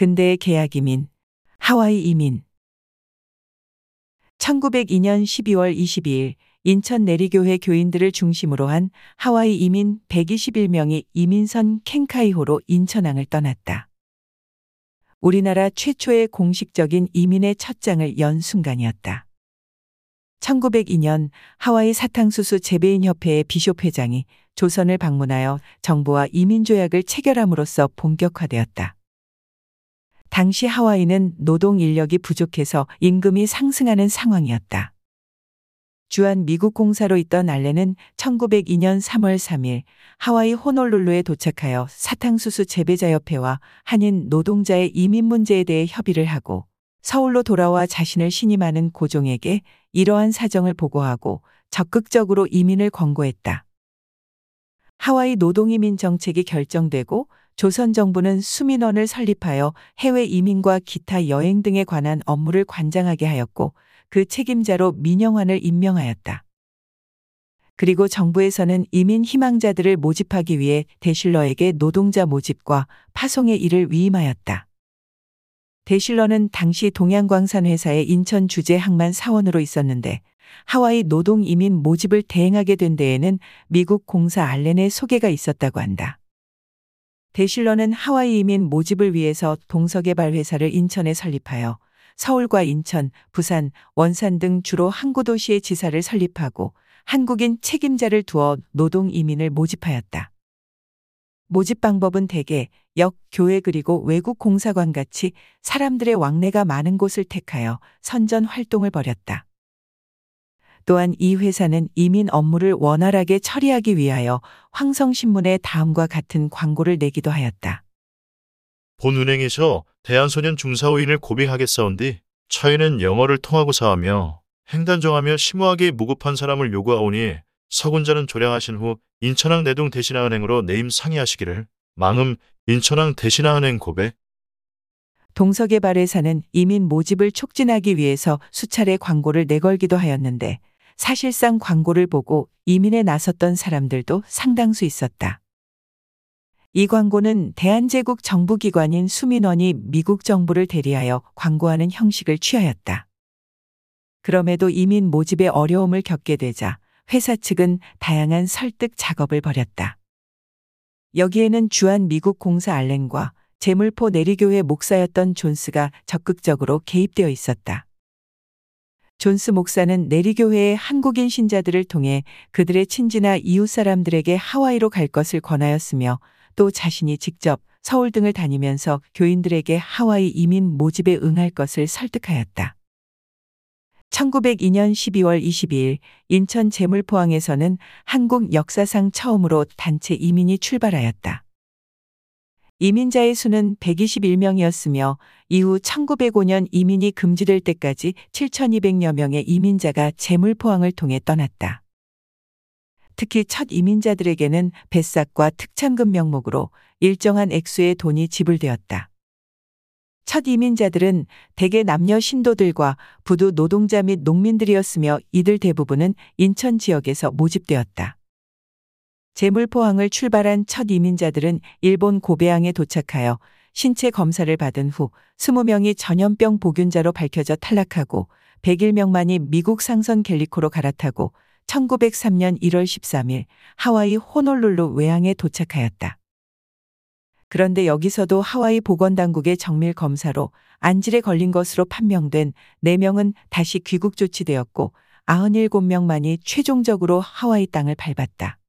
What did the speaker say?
근대의 계약 이민, 하와이 이민. 1902년 12월 22일 인천 내리교회 교인들을 중심으로 한 하와이 이민 121명이 이민선 켄카이호로 인천항을 떠났다. 우리나라 최초의 공식적인 이민의 첫 장을 연 순간이었다. 1902년 하와이 사탕수수 재배인협회의 비숍 회장이 조선을 방문하여 정부와 이민조약을 체결함으로써 본격화되었다. 당시 하와이는 노동 인력이 부족해서 임금이 상승하는 상황이었다. 주한 미국 공사로 있던 알렌은 1902년 3월 3일 하와이 호놀룰루에 도착하여 사탕수수 재배자협회와 한인 노동자의 이민 문제에 대해 협의를 하고 서울로 돌아와 자신을 신임하는 고종에게 이러한 사정을 보고하고 적극적으로 이민을 권고했다. 하와이 노동이민 정책이 결정되고 조선 정부는 수민원을 설립하여 해외 이민과 기타 여행 등에 관한 업무를 관장하게 하였고 그 책임자로 민영환을 임명하였다. 그리고 정부에서는 이민 희망자들을 모집하기 위해 대실러에게 노동자 모집과 파송의 일을 위임하였다. 대실러는 당시 동양광산 회사의 인천 주재 항만 사원으로 있었는데 하와이 노동 이민 모집을 대행하게 된 데에는 미국 공사 알렌의 소개가 있었다고 한다. 대실러는 하와이 이민 모집을 위해서 동서개발 회사를 인천에 설립하여 서울과 인천, 부산, 원산 등 주로 항구 도시의 지사를 설립하고 한국인 책임자를 두어 노동 이민을 모집하였다. 모집 방법은 대개 역, 교회 그리고 외국 공사관 같이 사람들의 왕래가 많은 곳을 택하여 선전 활동을 벌였다. 또한 이 회사는 이민 업무를 원활하게 처리하기 위하여 황성신문에 다음과 같은 광고를 내기도 하였다. 본은행에서 대한소년 중사오인을 고빙하겠사온디 처인은 영어를 통하고 사하며 행단정하며 심오하게 무급한 사람을 요구하오니 서군자는 조량하신 후 인천항 내동 대신하은행으로 내임 상의하시기를 망음 인천항 대신하은행 고백 동서개발회사는 이민 모집을 촉진하기 위해서 수차례 광고를 내걸기도 하였는데 사실상 광고를 보고 이민에 나섰던 사람들도 상당수 있었다. 이 광고는 대한제국 정부기관인 수민원이 미국 정부를 대리하여 광고하는 형식을 취하였다. 그럼에도 이민 모집에 어려움을 겪게 되자 회사 측은 다양한 설득 작업을 벌였다. 여기에는 주한 미국 공사 알렌과 제물포 내리교회 목사였던 존스가 적극적으로 개입되어 있었다. 존스 목사는 내리교회의 한국인 신자들을 통해 그들의 친지나 이웃 사람들에게 하와이로 갈 것을 권하였으며 또 자신이 직접 서울 등을 다니면서 교인들에게 하와이 이민 모집에 응할 것을 설득하였다. 1902년 12월 22일 인천 제물포항에서는 한국 역사상 처음으로 단체 이민이 출발하였다. 이민자의 수는 121명이었으며 이후 1905년 이민이 금지될 때까지 7,200여 명의 이민자가 제물포항을 통해 떠났다. 특히 첫 이민자들에게는 뱃삭과 특창금 명목으로 일정한 액수의 돈이 지불되었다. 첫 이민자들은 대개 남녀 신도들과 부두 노동자 및 농민들이었으며 이들 대부분은 인천 지역에서 모집되었다. 제물포항을 출발한 첫 이민자들은 일본 고베항에 도착하여 신체 검사를 받은 후 20명이 전염병 보균자로 밝혀져 탈락하고 101명만이 미국 상선 갤리코로 갈아타고 1903년 1월 13일 하와이 호놀룰루 외항에 도착하였다. 그런데 여기서도 하와이 보건당국의 정밀 검사로 안질에 걸린 것으로 판명된 4명은 다시 귀국 조치되었고 97명만이 최종적으로 하와이 땅을 밟았다.